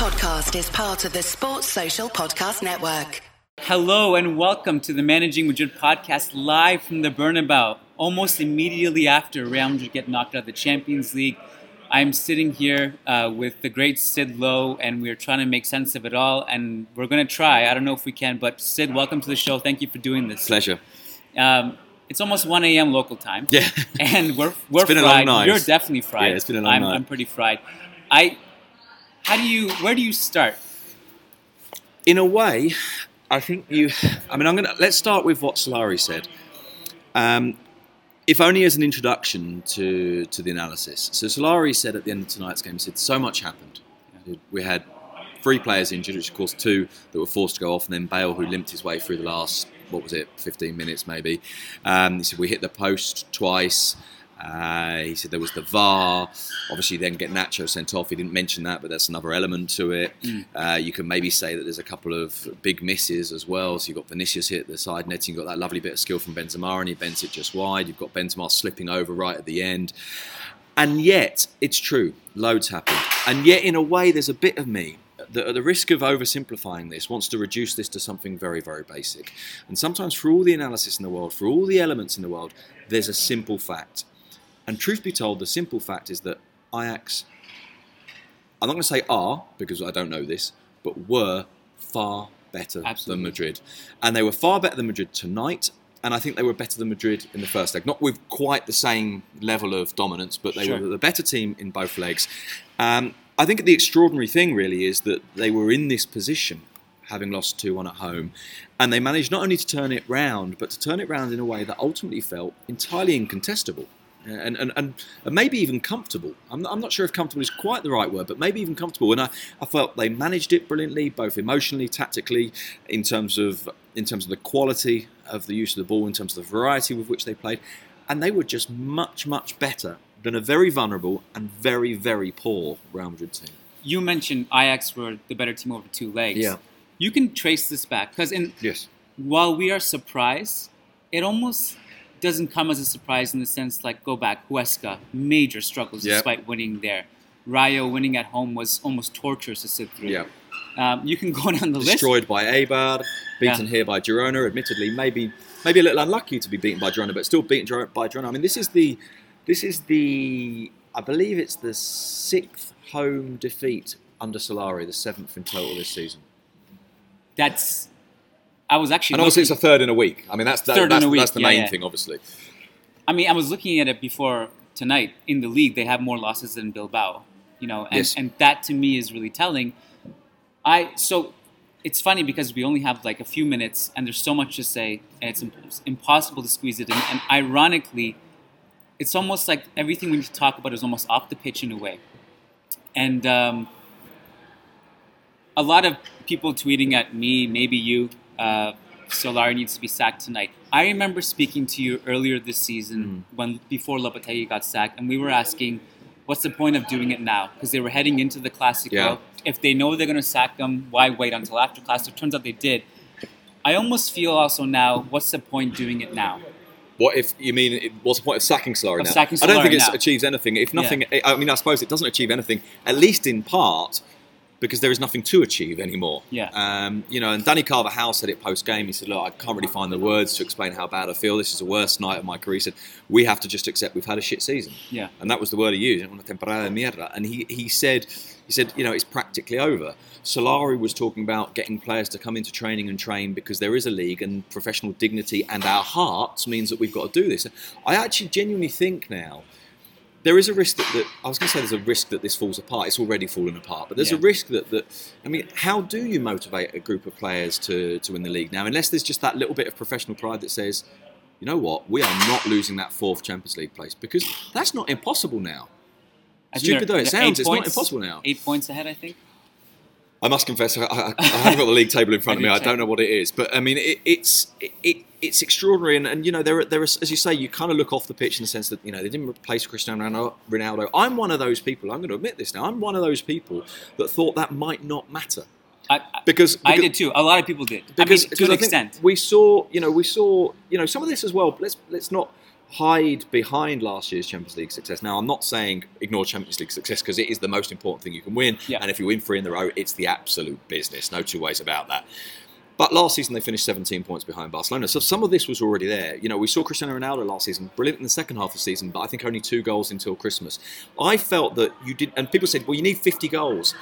podcast is part of the Sports Social Podcast Network. Hello and welcome to the Managing Madrid podcast live from the Bernabeu. Almost immediately after Real Madrid get knocked out of the Champions League, I'm sitting here uh, with the great Sid Lowe, and we're trying to make sense of it all. And we're going to try. I don't know if we can, but Sid, welcome to the show. Thank you for doing this. Pleasure. Um, it's almost 1 a.m. local time. Yeah. and we're we're It's been a fried. long night. You're definitely fried. Yeah, it's been a long I'm, night. I'm pretty fried. I. How do you? Where do you start? In a way, I think you. I mean, I'm gonna let's start with what Solari said. Um, if only as an introduction to to the analysis. So Solari said at the end of tonight's game, he said so much happened. We had three players injured, which of course two that were forced to go off, and then Bale who limped his way through the last what was it, 15 minutes maybe. Um, he said we hit the post twice. Uh, he said there was the VAR. Obviously, then get Nacho sent off. He didn't mention that, but that's another element to it. Uh, you can maybe say that there's a couple of big misses as well. So you've got Vinicius hit the side netting. You've got that lovely bit of skill from Benzema, and he bends it just wide. You've got Benzema slipping over right at the end. And yet, it's true, loads happened. And yet, in a way, there's a bit of me that, at the risk of oversimplifying this, wants to reduce this to something very, very basic. And sometimes, for all the analysis in the world, for all the elements in the world, there's a simple fact. And truth be told, the simple fact is that Ajax, I'm not going to say are, because I don't know this, but were far better Absolutely. than Madrid. And they were far better than Madrid tonight. And I think they were better than Madrid in the first leg. Not with quite the same level of dominance, but they Sure. were the better team in both legs. Um, I think the extraordinary thing really is that they were in this position, having lost 2 1 at home, and they managed not only to turn it round, but to turn it round in a way that ultimately felt entirely incontestable. And, and, and, and maybe even comfortable. I'm, I'm not sure if comfortable is quite the right word, but maybe even comfortable. And I, I felt they managed it brilliantly, both emotionally, tactically, in terms of in terms of the quality of the use of the ball, in terms of the variety with which they played, and they were just much much better than a very vulnerable and very very poor Real Madrid team. You mentioned Ajax were the better team over two legs. Yeah. You can trace this back because in Yes. while we are surprised, it almost doesn't come as a surprise in the sense like go back Huesca major struggles Yeah. despite winning there. Rayo winning at home was almost torturous to sit through. Yeah. Um, you can go down the list. Destroyed by Eibar, beaten Yeah. here by Girona. Admittedly, maybe maybe a little unlucky to be beaten by Girona, but still beaten by Girona. I mean, this is the this is the I believe it's the sixth home defeat under Solari, the seventh in total this season. That's I was actually. And obviously, it's a third in a week. I mean, that's that, Third in that's, a week, that's the yeah, main yeah. thing, obviously. I mean, I was looking at it before tonight in the league. They have more losses than Bilbao, you know, and, Yes. and that to me is really telling. I so it's funny because we only have like a few minutes and there's so much to say and it's, it's impossible to squeeze it in. And ironically, it's almost like everything we need to talk about is almost off the pitch in a way. And um, a lot of people tweeting at me, maybe you, uh, Solari needs to be sacked tonight. I remember speaking to you earlier this season when before Lopetegui got sacked, and we were asking, what's the point of doing it now? Because they were heading into the Clasico. Yeah. If they know they're going to sack them, why wait until after Clasico? Turns out they did. I almost feel also now, what's the point doing it now? What if you mean? What's the point of sacking Solari Of now? sacking I don't think it achieves anything. If nothing, I mean, I suppose it doesn't achieve anything. At least in part, because there is nothing to achieve anymore. Yeah. Um, you know, and Dani Carvajal said it post game. He said, "Look, I can't really find the words to explain how bad I feel. This is the worst night of my career." He said, "We have to just accept we've had a shit season." Yeah. And that was the word he used, una temporada de mierda. And he, he said, he said, you know, it's practically over. Solari was talking about getting players to come into training and train because there is a league and professional dignity and our hearts means that we've got to do this. I actually genuinely think now there is a risk that, that I was going to say there's a risk that this falls apart. It's already fallen apart, but there's a risk that, that I mean, how do you motivate a group of players to, to win the league now? Unless there's just that little bit of professional pride that says, you know what, we are not losing that fourth Champions League place because that's not impossible now. Stupid though it sounds, it's not impossible now. Eight points ahead, I think. I must confess, I, I, I haven't got the league table in front of me. I don't know what it is, but I mean, it, it's it, it, it's extraordinary. And, and you know, there are, there are, as you say, you kind of look off the pitch in the sense that you know they didn't replace Cristiano Ronaldo-. I'm one of those people. I'm going to admit this now. I'm one of those people that thought that might not matter I, I, because, I did too. A lot of people did. because, I mean, to an extent. we saw, you know, we saw, you know, some of this as well. Let's let's not hide behind last year's Champions League success. Now, I'm not saying ignore Champions League success because it is the most important thing you can win. Yeah. And if you win three in a row, it's the absolute business. No two ways about that. But last season they finished 17 points behind Barcelona, so some of this was already there. You know, we saw Cristiano Ronaldo last season, brilliant in the second half of the season, but I think only two goals until Christmas. I felt that you did, and people said, well, you need 50 goals.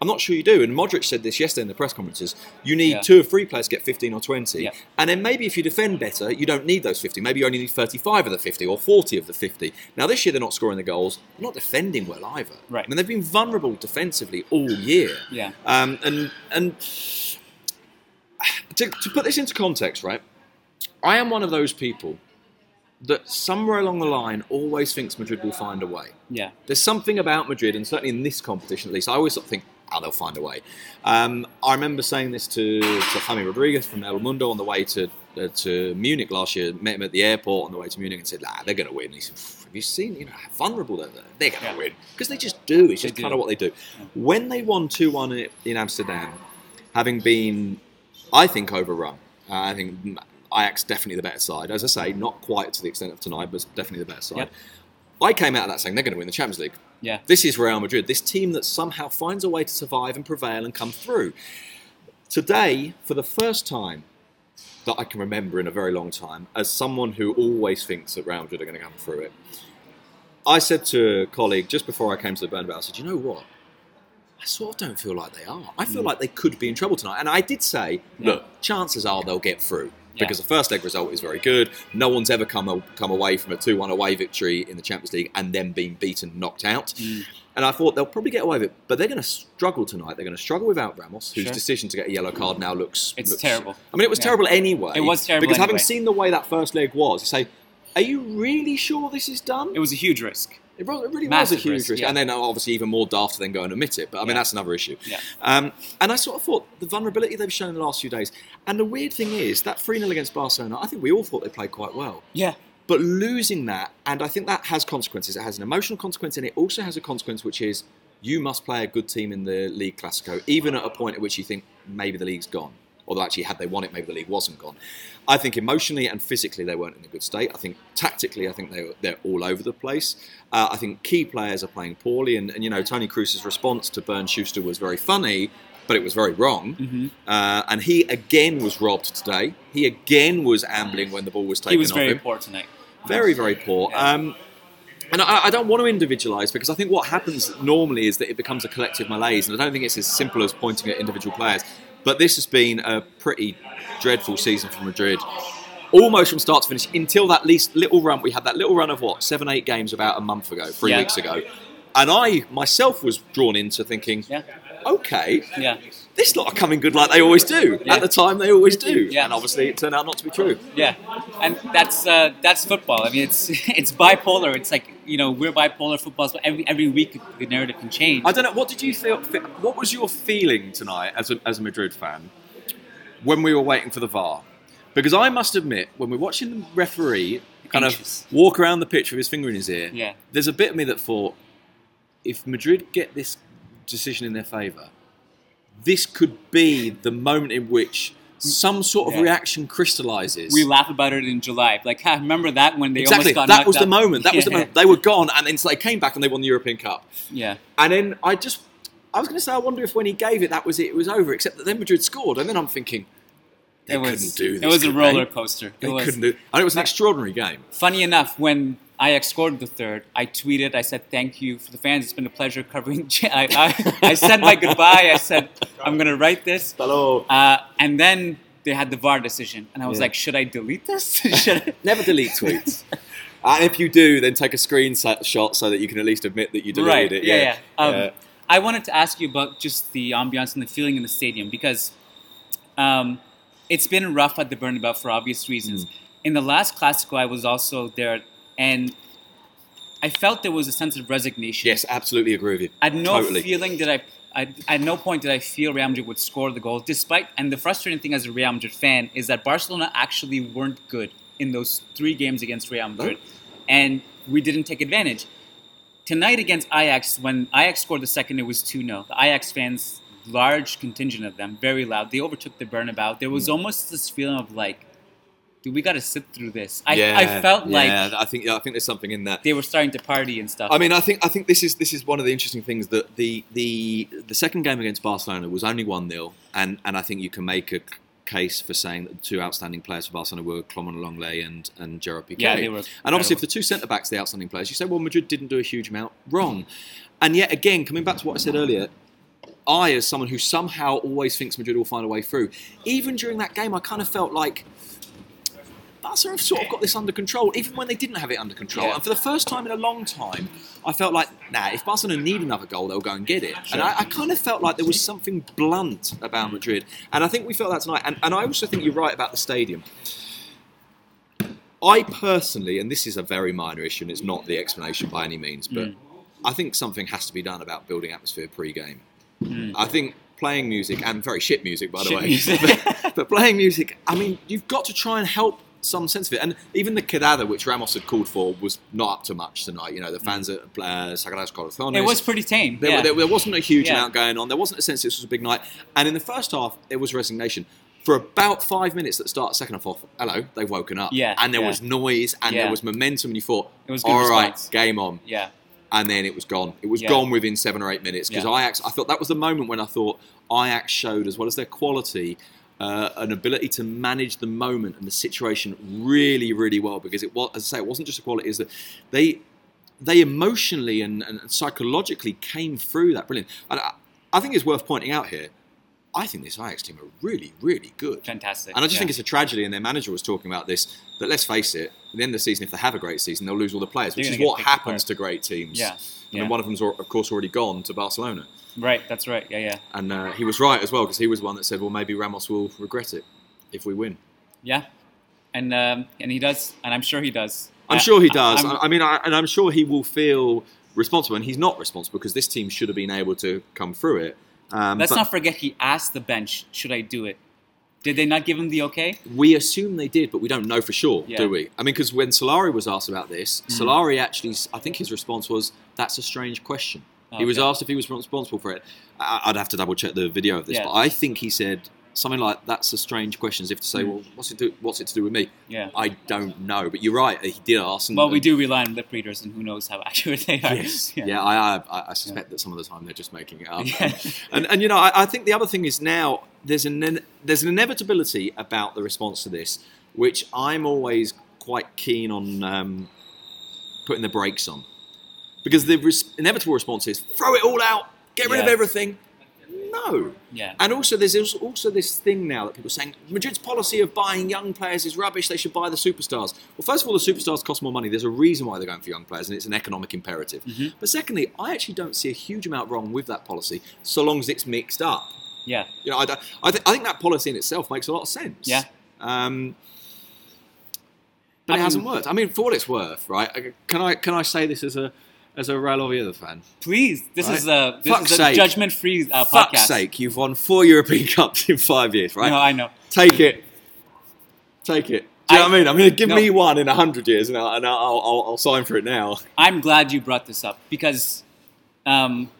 I'm not sure you do. And Modric said this yesterday in the press conferences. You need Yeah. two or three players to get 15 or 20. Yeah. And then maybe if you defend better, you don't need those 50. Maybe you only need 35 of the 50 or 40 of the 50. Now, this year they're not scoring the goals, they're not defending well either. Right. I mean, they've been vulnerable defensively all year. Yeah. Um, and and to, to put this into context, right? I am one of those people that somewhere along the line always thinks Madrid will find a way. Yeah. There's something about Madrid, and certainly in this competition at least, I always sort of think, oh, they'll find a way. Um, I remember saying this to, to Jaime Rodriguez from El Mundo on the way to uh, to Munich last year. Met him at the airport on the way to Munich and said, ah, they're going to win. he said, have you seen, you know, how vulnerable they're? They're going to Yeah. win. Because they just do. It's just kind of what they do. When they won 2-1 in Amsterdam, having been, I think, overrun, uh, I think Ajax definitely the better side. As I say, not quite to the extent of tonight, but definitely the better side. Yep. I came out of that saying they're going to win the Champions League. Yeah. This is Real Madrid, this team that somehow finds a way to survive and prevail and come through. Today, for the first time that I can remember in a very long time, as someone who always thinks that Real Madrid are going to come through it, I said to a colleague just before I came to the Bernabeu, I said, you know what? I sort of don't feel like they are. I feel mm. like they could be in trouble tonight. And I did say, Yeah. look, chances are they'll get through. Yeah. Because the first leg result is very good. No one's ever come come away from a 2 1 away victory in the Champions League and then being beaten, knocked out. Mm. And I thought they'll probably get away with it. But they're going to struggle tonight. They're going to struggle without Ramos, whose Sure. decision to get a yellow card now looks. It's looks- terrible. I mean, it was Yeah. terrible anyway. It was terrible Because having seen the way that first leg was, you say, are you really sure this is done? It was a huge risk. It, was, it really Massive was a huge risk, risk, yeah. and then uh, obviously even more daft to then go and admit it. But I mean Yeah. that's another issue. Yeah. Um, and I sort of thought the vulnerability they've shown in the last few days. And the weird thing is that three 0 against Barcelona, I think we all thought they played quite well. Yeah. But losing that, and I think that has consequences. It has an emotional consequence, and it also has a consequence which is you must play a good team in the League Classico, even at a point at which you think maybe the league's gone. Although actually, had they won it, maybe the league wasn't gone. I think emotionally and physically they weren't in a good state. I think tactically, I think they were, they're all over the place. Uh, I think key players are playing poorly, and, and you know Toni Kroos's response to Bernd Schuster was very funny, but it was very wrong. Mm-hmm. Uh, and he again was robbed today. He again was ambling when the ball was taken He was off very him. poor tonight. Very, very poor. Yeah. Um, and I, I don't want to individualise because I think what happens normally is that it becomes a collective malaise, and I don't think it's as simple as pointing at individual players. But this has been a pretty dreadful season for Madrid, almost from start to finish. Until that least little run, we had that little run of what seven, eight games about a month ago, three Yeah. weeks ago, and I myself was drawn into thinking, Yeah. okay, Yeah. This lot are coming good like they always do. Yeah. At the time, they always do, Yeah. and obviously it turned out not to be true. Yeah, and that's uh, that's football. I mean, it's it's bipolar. It's like you know we're bipolar footballs, but every every week the narrative can change. I don't know. What did you feel? What was your feeling tonight as a, as a Madrid fan when we were waiting for the VAR? Because I must admit, when we're watching the referee kind Anxious. of walk around the pitch with his finger in his ear, Yeah. there's a bit of me that thought, if Madrid get this decision in their favour, this could be the moment in which some sort of Yeah. reaction crystallises. we laugh about it in July. Like, ha, remember that when they exactly. almost got That was the moment. That was the moment. They were gone, and then so they came back and they won the European Cup. Yeah, And then I just, I was going to say, I wonder if when he gave it, that was it, it was over. Except that then Madrid scored, and then I'm thinking, they it was couldn't do this. it was a eh? roller They? coaster. They it was couldn't do. And it was an extraordinary game. funny enough when Ajax scored the third. I tweeted. I said thank you for the fans. It's been a pleasure covering. I, I, I said my goodbye. I said I'm gonna write this. Hello. Uh, and then they had the VAR decision, and I was Yeah. like, should I delete this? should I? Never delete tweets. and if you do, then take a screenshot so that you can at least admit that you deleted right. it. Yeah, yeah. Um, Yeah. I wanted to ask you about just the ambiance and the feeling in the stadium because um, it's been rough at the Bernabeu for obvious reasons. Mm. In the last Clasico, I was also there, and I felt there was a sense of resignation. Yes, absolutely agree with you. I had no totally. feeling that I, I, at no point did I feel Real Madrid would score the goal. Despite, and the frustrating thing as a Real Madrid fan is that Barcelona actually weren't good in those three games against Real Madrid, and we didn't take advantage. Tonight against Ajax, when Ajax scored the second, it was 2 0. The Ajax fans, large contingent of them, very loud, they overtook the Bernabeu. There was hmm. almost this feeling of like, dude, we got to sit through this. I, I felt like yeah, I think yeah, I think there's something in that. they were starting to party and stuff. I mean, I think I think this is this is one of the interesting things that the the the second game against Barcelona was only one 0 and and I think you can make a case for saying that the two outstanding players for Barcelona were Clément Lenglet and and Gerard Piqué. Yeah, they were and obviously, if the two centre backs, are the outstanding players, you say, well, Madrid didn't do a huge amount. Wrong. And yet again, coming back to what I said earlier, I, as someone who somehow always thinks Madrid will find a way through, even during that game, I kind of felt like. Barca have sort of got this under control, even when they didn't have it under control. Yeah. And for the first time in a long time, I felt like, nah, if Barcelona need another goal, they'll go and get it. And I, I kind of felt like there was something blunt about mm. Madrid. And I think we felt that tonight. And, and I also think you're right about the stadium. I personally, and this is a very minor issue, and it's not the explanation by any means, but mm. I think something has to be done about building atmosphere pre-game. Mm. I think playing music and very shit music, by the Shit way, but, but playing music. I mean, you've got to try and help some sense of it. And even the quedada, which Ramos had called for, was not up to much tonight. You know, the fans at uh, Sagrados Corazones. it was pretty tame. There, yeah. there, there wasn't a huge Yeah. amount going on. There wasn't a sense this was a big night. And in the first half, there was resignation. For about five minutes at the start, second half, off, hello, they've woken up. Yeah, And there yeah. was noise and there was momentum, and you thought, It was all right, response. game on. yeah. And then it was gone. It was Yeah. gone within seven or eight minutes because Yeah. Ajax. I thought that was the moment when I thought Ajax showed, as well as their quality, uh, an ability to manage the moment and the situation really, really well. Because it was, as I say, it wasn't just a quality; is that they they emotionally and, and psychologically came through that brilliant. And I, I think it's worth pointing out here. I think this Ajax team are really, really good. Fantastic. And I just yeah. think it's a tragedy, and their manager was talking about this. That let's face it, at the end of the season, if they have a great season, they'll lose all the players, They're which is what happens to great teams. Yeah, And yeah. one of them's, of course, already gone to Barcelona. right. That's right. Yeah, yeah, And uh, he was right as well, because he was the one that said, well, maybe Ramos will regret it if we win. yeah. And um, and he does, and I'm sure he does. I'm Uh, sure he does. I'm- I, I mean, I, and I'm sure he will feel responsible, and he's not responsible because this team should have been able to come through it. Um, let's but not forget he asked the bench, "Should I do it?" Did they not give him the okay? we assume they did, but we don't know for sure, Yeah. do we? I mean, because when Solari was asked about this, Mm. Solari actually, I think his response was, "That's a strange question." He was asked if he was responsible for it. I'd have to double check the video of this, Yeah. but I think he said something like, "That's a strange question," as if to say, Mm. "Well, what's it do? What's it to do with me?" Yeah. I don't know, but you're right. He did ask. And, Well, we do rely on lip readers, and who knows how accurate they are. Yes. Yeah, I, I, I suspect that some of the time they're just making it up. Yeah. And, and you know, I, I think the other thing is now there's an there's an inevitability about the response to this, which I'm always quite keen on um, putting the brakes on, because the res- inevitable response is throw it all out, get rid of everything. No. Yeah. And also, there's also- this thing now that people are saying Madrid's policy of buying young players is rubbish. They should buy the superstars. Well, first of all, the superstars cost more money. There's a reason why they're going for young players, and it's an economic imperative. Mm-hmm. But secondly, I actually don't see a huge amount wrong with that policy, so long as it's mixed up. Yeah. You know, I, I, th- I think that policy in itself makes a lot of sense. Yeah. Um, but I it mean- hasn't worked. I mean, for what it's worth, right? Can I can I say this as a as a Real Oviedo fan? Please, this Right. is a this Fuck's is a sake. judgment-free uh, Fuck's sake, you've won four European Cups in five years, right? No, I know. Take it. Take it. Do you know I- what I mean? Going to give no. me one in a hundred years, and, I'll, and I'll, I'll, I'll sign for it now. I'm glad you brought this up because, um,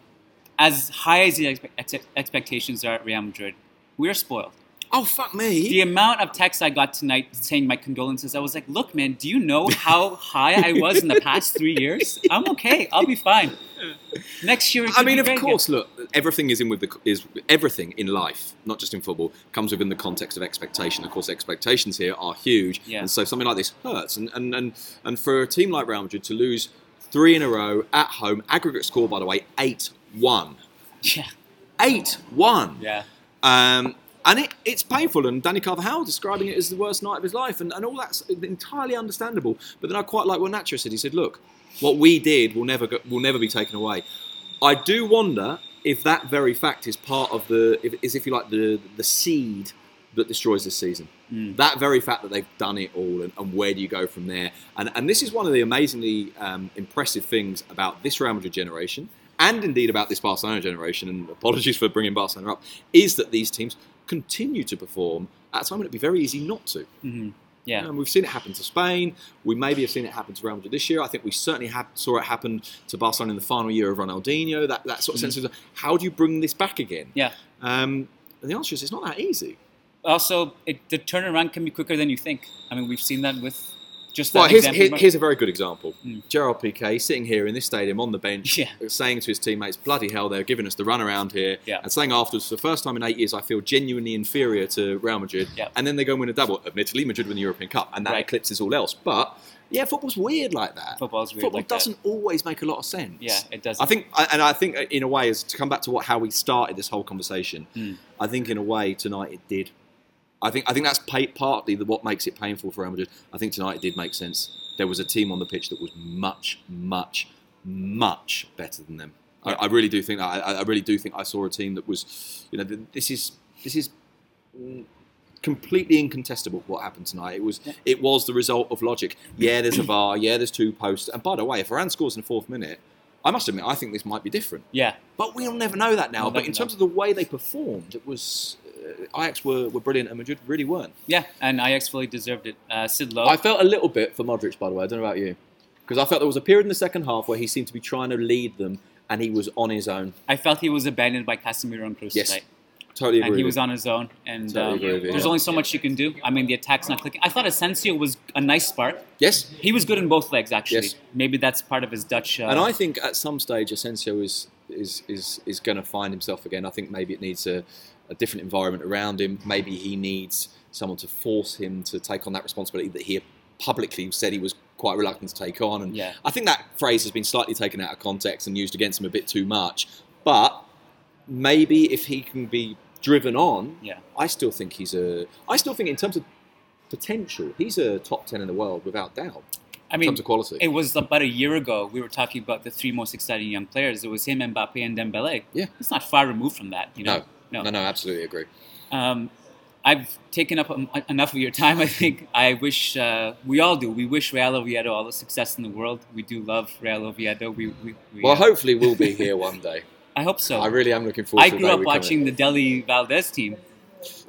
as high as the expe- ex- expectations are at Real Madrid, we're spoiled. Oh fuck me! The amount of texts I got tonight saying my condolences, I was like, "Look, man, do you know how high I was in the past three years? I'm okay. I'll be fine. Next year, I mean, of course. Look, everything is in with the is everything in life, not just in football, comes within the context of expectation. Of course, expectations here are huge, Yeah. and so something like this hurts. And and and and for a team like Real Madrid to lose three in a row at home, aggregate score by the way, eight one, again. eight one. Yeah, Um, and it, it's painful, and Dani Carver Carvajal describing it as the worst night of his life, and, and all that's entirely understandable. But then I quite like what Nacho said. He said, "Look, what we did will never go, will never be taken away." I do wonder if that very fact is part of the, if, is if you like the the seed that destroys this season. That very fact that they've done it all, and, and where do you go from there? And and this is one of the amazingly um, impressive things about this Real Madrid generation, and indeed about this Barcelona generation. And apologies for bringing Barcelona up, is that these teams continue to perform at a time when it'd be very easy not to. yeah, And we've seen it happen to Spain. We maybe have seen it happen to Real Madrid this year. I think we certainly have, saw it happen to Barcelona in the final year of Ronaldinho. That, that sort of sense of how do you bring this back again? yeah. Um, and the answer is it's not that easy. also, it, the turnaround can be quicker than you think. I mean, we've seen that with just that Well, here's, example. here- here's a very good example. Mm. Gerard Piqué sitting here in this stadium on the bench, Yeah. saying to his teammates, "Bloody hell, they're giving us the run around here," Yeah. and saying afterwards, "For the first time in eight years, I feel genuinely inferior to Real Madrid." Yeah. And then they go and win a double. Admittedly, Madrid win the European Cup, and that Right. eclipses all else. But yeah, football's weird like that. Football's weird Football like doesn't always make a lot of sense. Yeah, it does. I think, and I think, in a way, is to come back to what how we started this whole conversation, Mm. I think in a way tonight it did. I think I think that's pa- partly the, what makes it painful for Real Madrid. I think tonight it did make sense. There was a team on the pitch that was much, much, much better than them. I, I really do think that. I, I really do think I saw a team that was, you know, this is this is completely incontestable what happened tonight. It was it was the result of logic. Yeah, there's a VAR. Yeah, there's two posts. And by the way, if Varane scores in the fourth minute, I must admit I think this might be different. yeah, But we'll never know that now. We'll but in terms know. of the way they performed, it was Ajax were, were brilliant and Madrid really weren't. yeah, and Ajax fully deserved it. Uh, Sid Lowe. I felt a little bit for Modric, by the way. I don't know about you, because I felt there was a period in the second half where he seemed to be trying to lead them, and he was on his own. I felt he was abandoned by Casemiro and Kroos Yes, tonight. Totally agree. and he was on his own. And Totally um, you, there's only so much you can do. I mean, the attack's not clicking. I thought Asensio was a nice spark. yes, He was good in both legs, actually. Yes. Maybe that's part of his Dutch. Uh, and I think at some stage Asensio is is is is going to find himself again. I think maybe it needs a, a different environment around him. Maybe he needs someone to force him to take on that responsibility that he publicly said he was quite reluctant to take on. And Yeah. I think that phrase has been slightly taken out of context and used against him a bit too much. But maybe if he can be driven on, Yeah. I still think he's a. I still think in terms of potential, he's a top ten in the world without doubt. I In mean, terms of quality, it was about a year ago. We were talking about the three most exciting young players. It was him, Mbappe, and Dembele. Yeah. it's not far removed from that. You know, no, no, no, absolutely agree. Um, I've taken up um, enough of your time. I think I wish uh, we all do. We wish Real Oviedo all the success in the world. We do love Real Oviedo. We, we, we Well, uh, hopefully we'll be here one day. I hope so. I really am looking forward I grew up watching the Delhi Valdez team.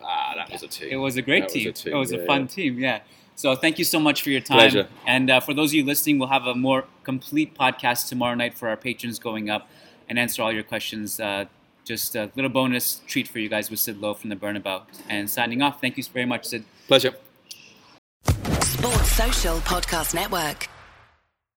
Ah, that was a team. It was a great was team. a team, It was a fun yeah. team. Yeah. So thank you so much for your time. Pleasure. And uh, for those of you listening, we'll have a more complete podcast tomorrow night for our patrons going up and answer all your questions. Uh, just a little bonus treat for you guys with Sid Lowe from the Bernabeu. And signing off. Thank you very much, Sid. Pleasure. Sports Social Podcast Network.